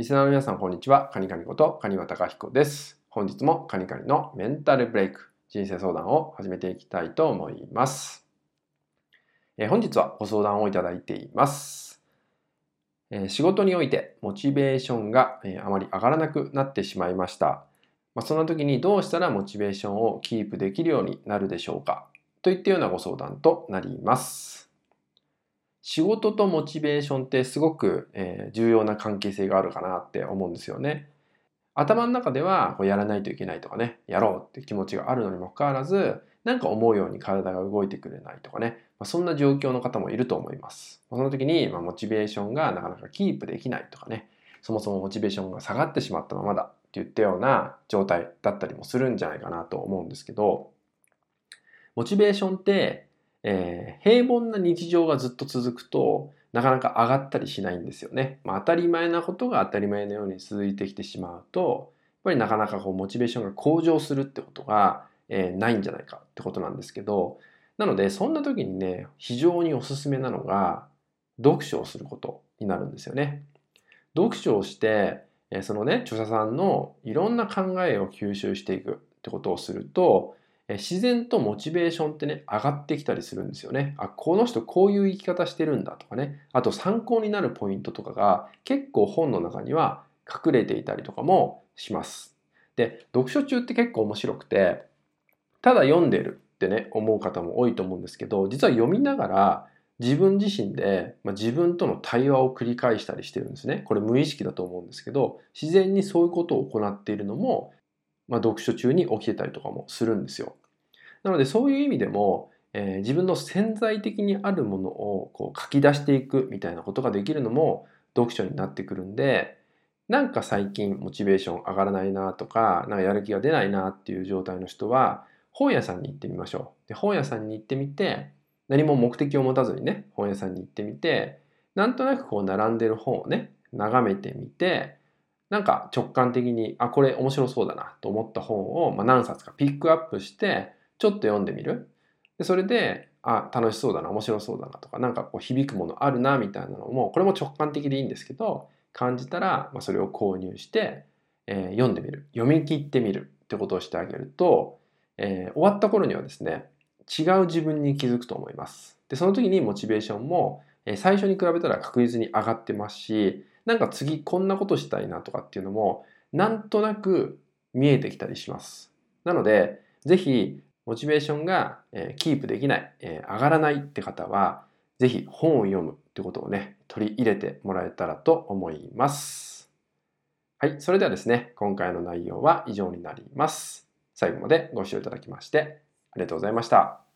リスナーの皆さん、こんにちは。カニカニことカニワタカヒコです。本日もカニカニのメンタルブレイク、人生相談を始めていきたいと思います。えー、本日はご相談をいただいています。えー、仕事においてモチベーションが、えー、あまり上がらなくなってしまいました。まあ、その時にどうしたらモチベーションをキープできるようになるでしょうかといったようなご相談となります。仕事とモチベーションってすごく、え、重要な関係性があるかなって思うんですよね。頭の中ではこうやらないといけないとかね、やろうって気持ちがあるのにもかかわらず、なんか思うように体が動いてくれないとかね、まあ、そんな状況の方もいると思います。その時に、ま、モチベーションがなかなかキープできないとかね、そもそもモチベーションが下がってしまったままだって言ったような状態だったりもするんじゃないかなと思うんですけど、モチベーションってえー、平凡な日常がずっと続くとなかなか上がったりしないんですよね。まあ、当たり前なことが当たり前のように続いてきてしまうとやっぱりなかなかこうモチベーションが向上するってことが、えー、ないんじゃないかってことなんですけどなのでそんな時にね非常におすすめなのが読書をすることになるんですよね。読書をしてそのね著者さんのいろんな考えを吸収していくってことをすると自然とモチベーションってね、上がってきたりするんですよね。あ、この人こういう生き方してるんだとかね。あと参考になるポイントとかが結構本の中には隠れていたりとかもします。で、読書中って結構面白くて、ただ読んでるってね、思う方も多いと思うんですけど、実は読みながら自分自身で、まあ、自分との対話を繰り返したりしてるんですね。これ無意識だと思うんですけど、自然にそういうことを行っているのもまあ、読書中に起きてたりとかもするんですよ。なのでそういう意味でも、えー、自分の潜在的にあるものをこう書き出していくみたいなことができるのも読書になってくるんでなんか最近モチベーション上がらないなとかなんかやる気が出ないなっていう状態の人は本屋さんに行ってみましょう。で本屋さんに行ってみて何も目的を持たずにね本屋さんに行ってみてなんとなくこう並んでる本をね眺めてみてなんか直感的にあこれ面白そうだなと思った本を、まあ、何冊かピックアップしてちょっと読んでみる？でそれで、あ、楽しそうだな、面白そうだなとか、なんかこう響くものあるなみたいなのも、これも直感的でいいんですけど、感じたら、ま、それを購入して、えー、読んでみる。読み切ってみるってことをしてあげると、えー、終わった頃にはですね、違う自分に気づくと思います。で、その時にモチベーションも、えー、最初に比べたら確実に上がってますし、なんか次こんなことしたいなとかっていうのも、なんとなく見えてきたりします。なので、ぜひモチベーションが、えキープできない、え上がらないって方は、ぜひ本を読むってことをね、取り入れてもらえたらと思います。はい、それではですね、今回の内容は以上になります。最後までご視聴いただきましてありがとうございました。